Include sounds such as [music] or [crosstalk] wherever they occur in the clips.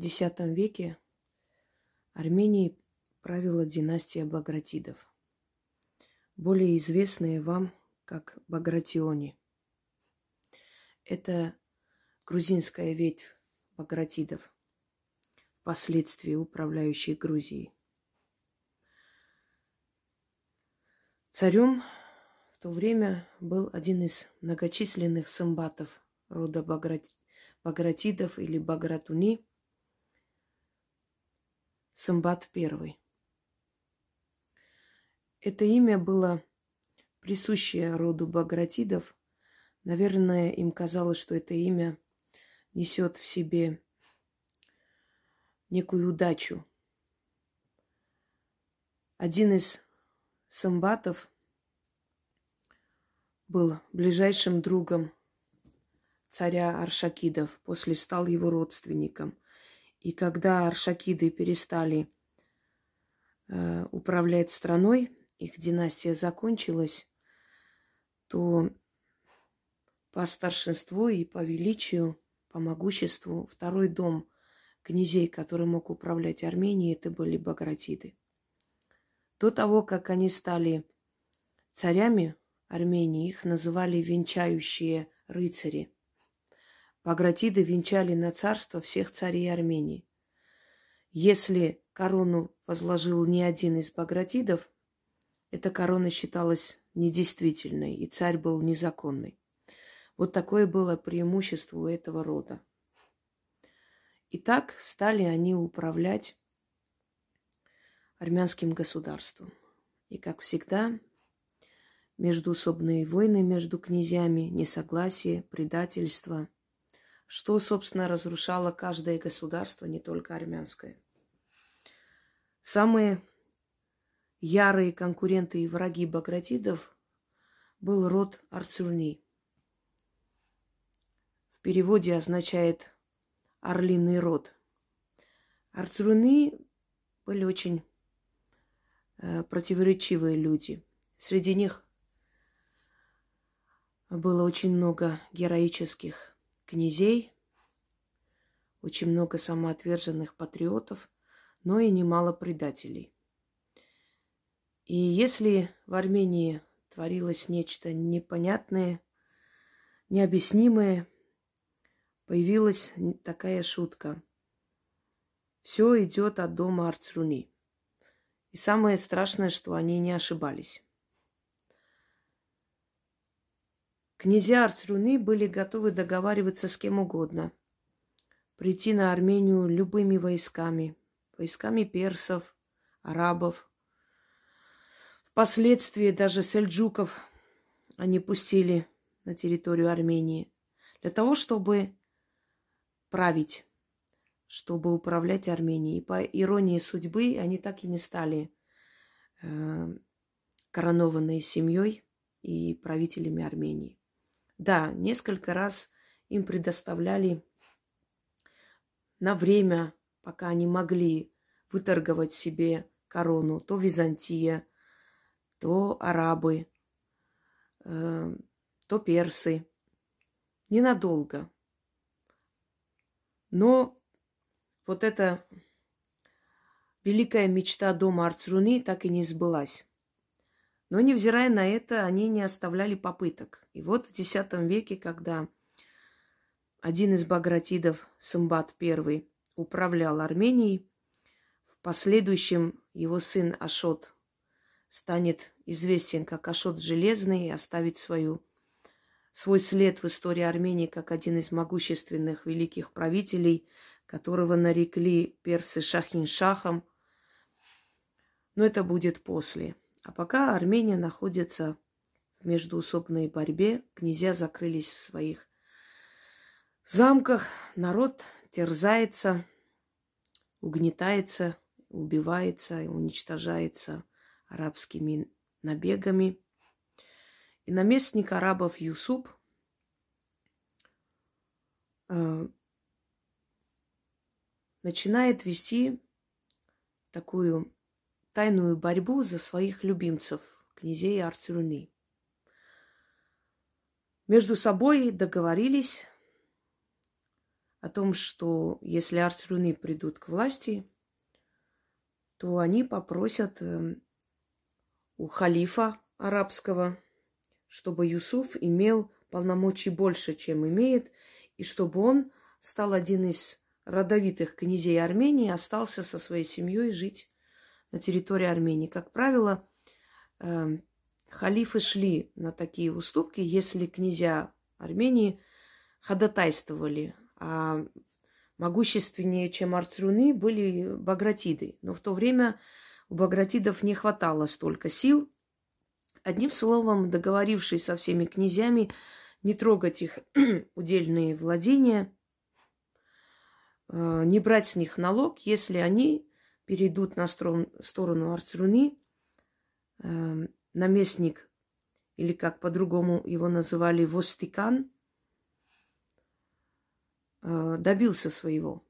X веке Арменией правила династия Багратидов, более известная вам как Багратиони. Это грузинская ветвь Багратидов, впоследствии управляющей Грузией. Царем в то время был один из многочисленных самбатов рода Багратидов или Багратуни, Самбат I. Это имя было присущее роду Багратидов. Наверное, им казалось, что это имя несет в себе некую удачу. Один из самбатов был ближайшим другом царя Аршакидов, после стал его родственником. И когда Аршакиды перестали э, управлять страной, их династия закончилась, то по старшинству и по величию, по могуществу второй дом князей, который мог управлять Арменией, это были Багратиды. До того, как они стали царями Армении, их называли венчающие рыцари – Багратиды венчали на царство всех царей Армении. Если корону возложил не один из Багратидов, эта корона считалась недействительной, и царь был незаконный. Вот такое было преимущество у этого рода. И так стали они управлять армянским государством. И, как всегда, междуусобные войны между князьями, несогласие, предательство – что, собственно, разрушало каждое государство, не только армянское. Самые ярые конкуренты и враги Багратидов был род Арцюрни. В переводе означает «орлиный род». Арцюрни были очень э, противоречивые люди. Среди них было очень много героических князей, очень много самоотверженных патриотов, но и немало предателей. И если в Армении творилось нечто непонятное, необъяснимое, появилась такая шутка. Все идет от дома Арцруни. И самое страшное, что они не ошибались. Князья Арцруны были готовы договариваться с кем угодно, прийти на Армению любыми войсками, войсками персов, арабов. Впоследствии даже сельджуков они пустили на территорию Армении для того, чтобы править, чтобы управлять Арменией. И по иронии судьбы они так и не стали э, коронованной семьей и правителями Армении. Да, несколько раз им предоставляли на время, пока они могли выторговать себе корону, то Византия, то арабы, э, то персы. Ненадолго. Но вот эта великая мечта дома Арцруни так и не сбылась. Но, невзирая на это, они не оставляли попыток. И вот в X веке, когда один из Багратидов, Самбат I, управлял Арменией, в последующем его сын Ашот станет известен как Ашот Железный и оставит свою, свой след в истории Армении как один из могущественных великих правителей, которого нарекли персы Шахин-Шахом. Но это будет после. А пока Армения находится в междуусобной борьбе, князья закрылись в своих замках, народ терзается, угнетается, убивается уничтожается арабскими набегами. И наместник арабов Юсуп э, начинает вести такую тайную борьбу за своих любимцев, князей Арцюрни. Между собой договорились о том, что если арцруны придут к власти, то они попросят э, у халифа арабского, чтобы Юсуф имел полномочий больше, чем имеет, и чтобы он стал один из родовитых князей Армении, остался со своей семьей жить на территории Армении. Как правило, э, халифы шли на такие уступки, если князья Армении ходатайствовали, а могущественнее, чем арцруны, были багратиды. Но в то время у багратидов не хватало столько сил. Одним словом, договорившись со всеми князьями не трогать их [clears throat] удельные владения, э, не брать с них налог, если они перейдут на сторону Арцруны, э, наместник, или как по-другому его называли, Востикан, э, добился своего.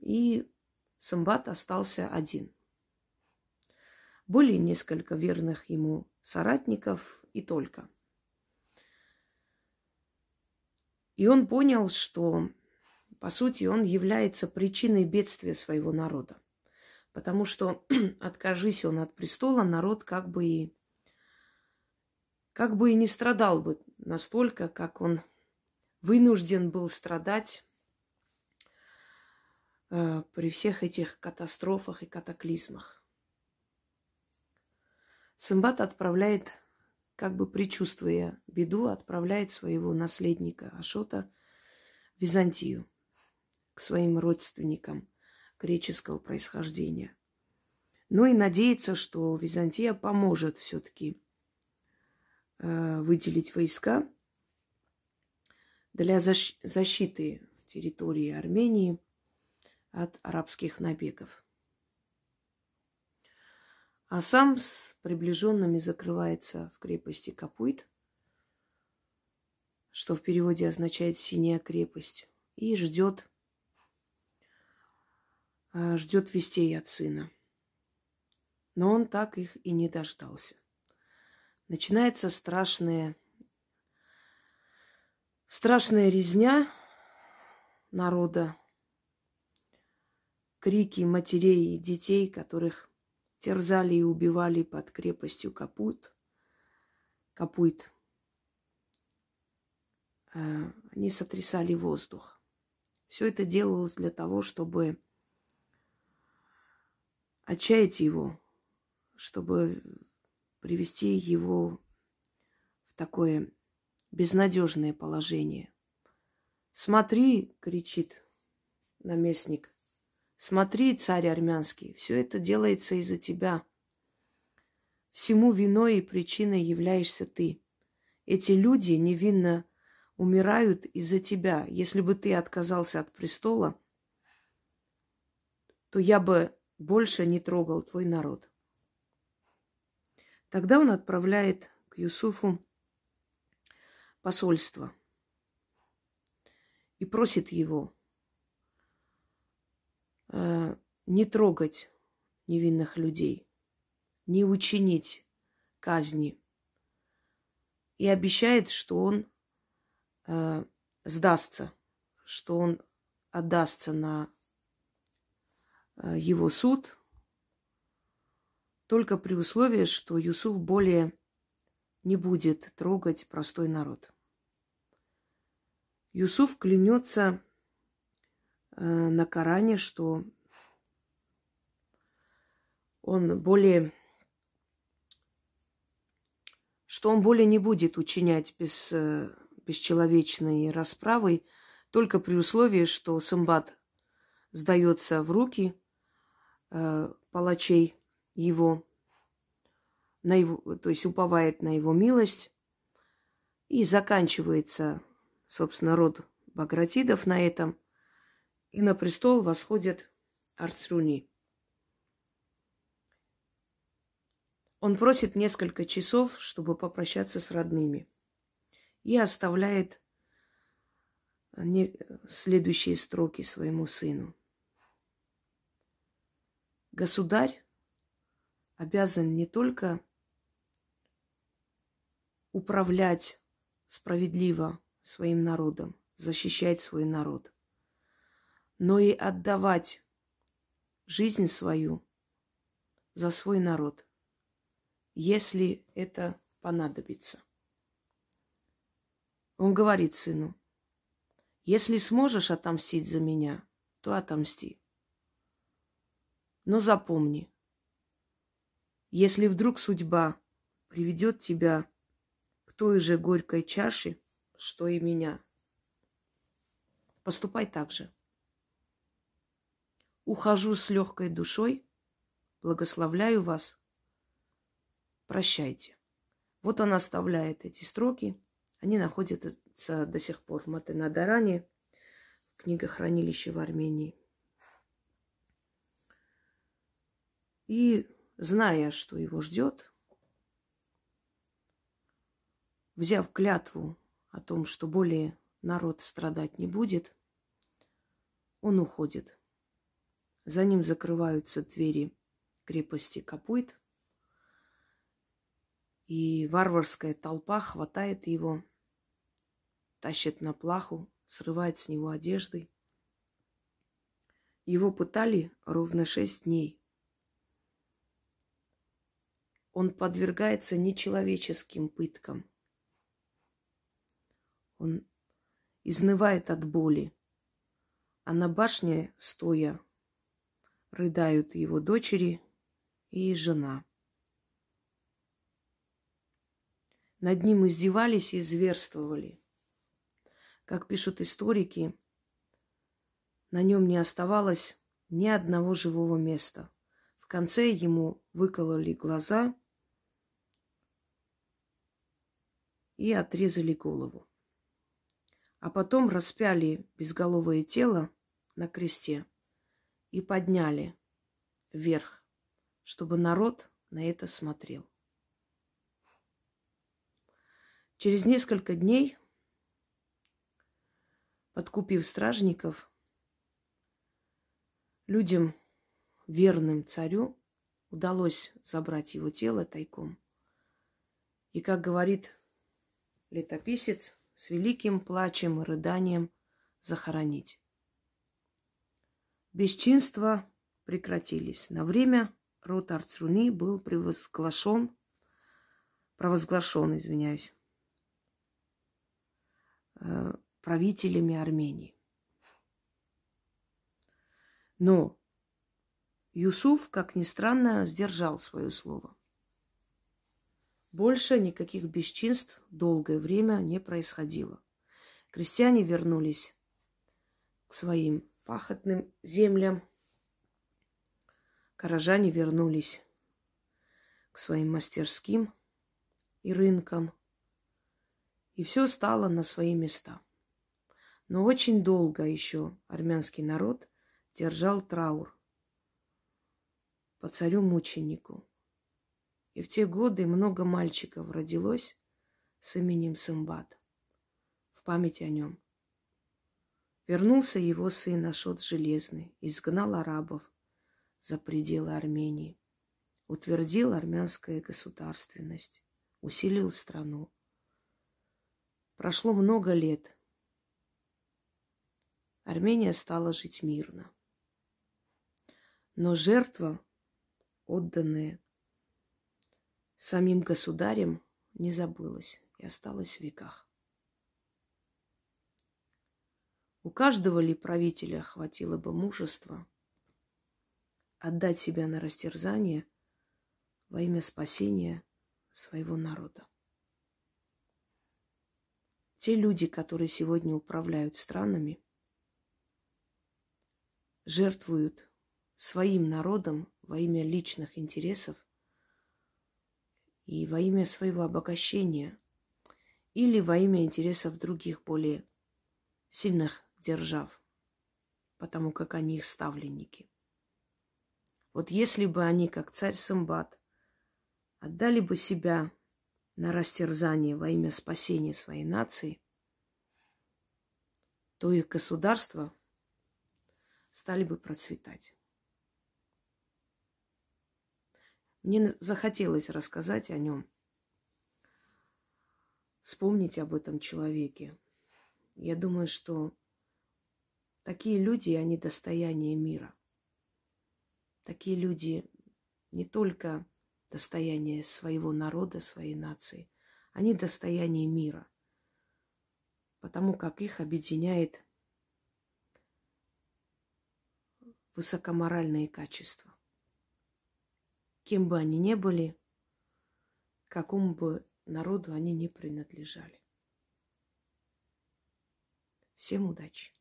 И Самбат остался один. Были несколько верных ему соратников и только. И он понял, что, по сути, он является причиной бедствия своего народа. Потому что, [clears throat] откажись он от престола, народ как бы и как бы и не страдал бы настолько, как он вынужден был страдать э, при всех этих катастрофах и катаклизмах. Сымбат отправляет, как бы предчувствуя беду, отправляет своего наследника Ашота в Византию к своим родственникам греческого происхождения. Ну и надеется, что Византия поможет все-таки э, выделить войска для защ- защиты территории Армении от арабских набегов а сам с приближенными закрывается в крепости Капуит, что в переводе означает синяя крепость, и ждет, ждет вестей от сына. Но он так их и не дождался. Начинается страшная, страшная резня народа, крики матерей и детей, которых терзали и убивали под крепостью Капут, Капуит. Э, они сотрясали воздух. Все это делалось для того, чтобы отчаять его, чтобы привести его в такое безнадежное положение. Смотри, кричит наместник, Смотри, царь армянский, все это делается из-за тебя. Всему виной и причиной являешься ты. Эти люди невинно умирают из-за тебя. Если бы ты отказался от престола, то я бы больше не трогал твой народ. Тогда он отправляет к Юсуфу посольство и просит его э, не трогать невинных людей, не учинить казни. И обещает, что он э, сдастся, что он отдастся на его суд, только при условии, что Юсуф более не будет трогать простой народ. Юсуф клянется Э, на Коране, что он более что он более не будет учинять без, э, бесчеловечной расправы, только при условии, что Сымбат сдается в руки э, палачей его, на его, то есть уповает на его милость, и заканчивается, собственно, род Багратидов на этом – и на престол восходит Арцруни. Он просит несколько часов, чтобы попрощаться с родными, и оставляет следующие строки своему сыну. Государь обязан не только управлять справедливо своим народом, защищать свой народ – но и отдавать жизнь свою за свой народ, если это понадобится. Он говорит сыну, если сможешь отомстить за меня, то отомсти. Но запомни, если вдруг судьба приведет тебя к той же горькой чаше, что и меня, поступай так же. Ухожу с легкой душой, благословляю вас, прощайте. Вот он оставляет эти строки. Они находятся до сих пор в Матенадаране, в книгохранилище в Армении. И зная, что его ждет, взяв клятву о том, что более народ страдать не будет, он уходит. За ним закрываются двери крепости Капуйт, и варварская толпа хватает его, тащит на плаху, срывает с него одежды. Его пытали ровно шесть дней. Он подвергается нечеловеческим пыткам. Он изнывает от боли. А на башне, стоя, рыдают его дочери и жена – Над ним издевались и зверствовали. Как пишут историки, на нем не оставалось ни одного живого места. В конце ему выкололи глаза и отрезали голову. А потом распяли безголовое тело на кресте и подняли вверх, чтобы народ на это смотрел. Через несколько дней, подкупив стражников, людям, верным царю, удалось забрать его тело тайком. И, как говорит летописец, с великим плачем и рыданием захоронить. Бесчинства прекратились. На время род Арцруни был превозглашен, провозглашен, извиняюсь, Э, правителями Армении. Но Юсуф, как ни странно, сдержал свое слово. Больше никаких бесчинств долгое время не происходило. Крестьяне вернулись к своим пахотным землям. Горожане вернулись к своим мастерским и рынкам – и все стало на свои места. Но очень долго еще армянский народ держал траур по царю-мученику. И в те годы много мальчиков родилось с именем Сымбат в память о нем. Вернулся его сын Ашот Железный, изгнал арабов за пределы Армении, утвердил армянская государственность, усилил страну. Прошло много лет. Армения стала жить мирно. Но жертва, отданная самим государем, не забылась и осталась в веках. У каждого ли правителя хватило бы мужества отдать себя на растерзание во имя спасения своего народа? Те люди, которые сегодня управляют странами, жертвуют своим народом во имя личных интересов и во имя своего обогащения или во имя интересов других более сильных держав, потому как они их ставленники. Вот если бы они, как царь Самбат, отдали бы себя на растерзание во имя спасения своей нации, то их государства стали бы процветать. Мне захотелось рассказать о нем, вспомнить об этом человеке. Я думаю, что Такие люди, они достояние мира. Такие люди не только достояние своего народа, своей нации, они достояние мира. Потому как их объединяет высокоморальные качества. Кем бы они ни были, какому бы народу они не принадлежали. Всем удачи!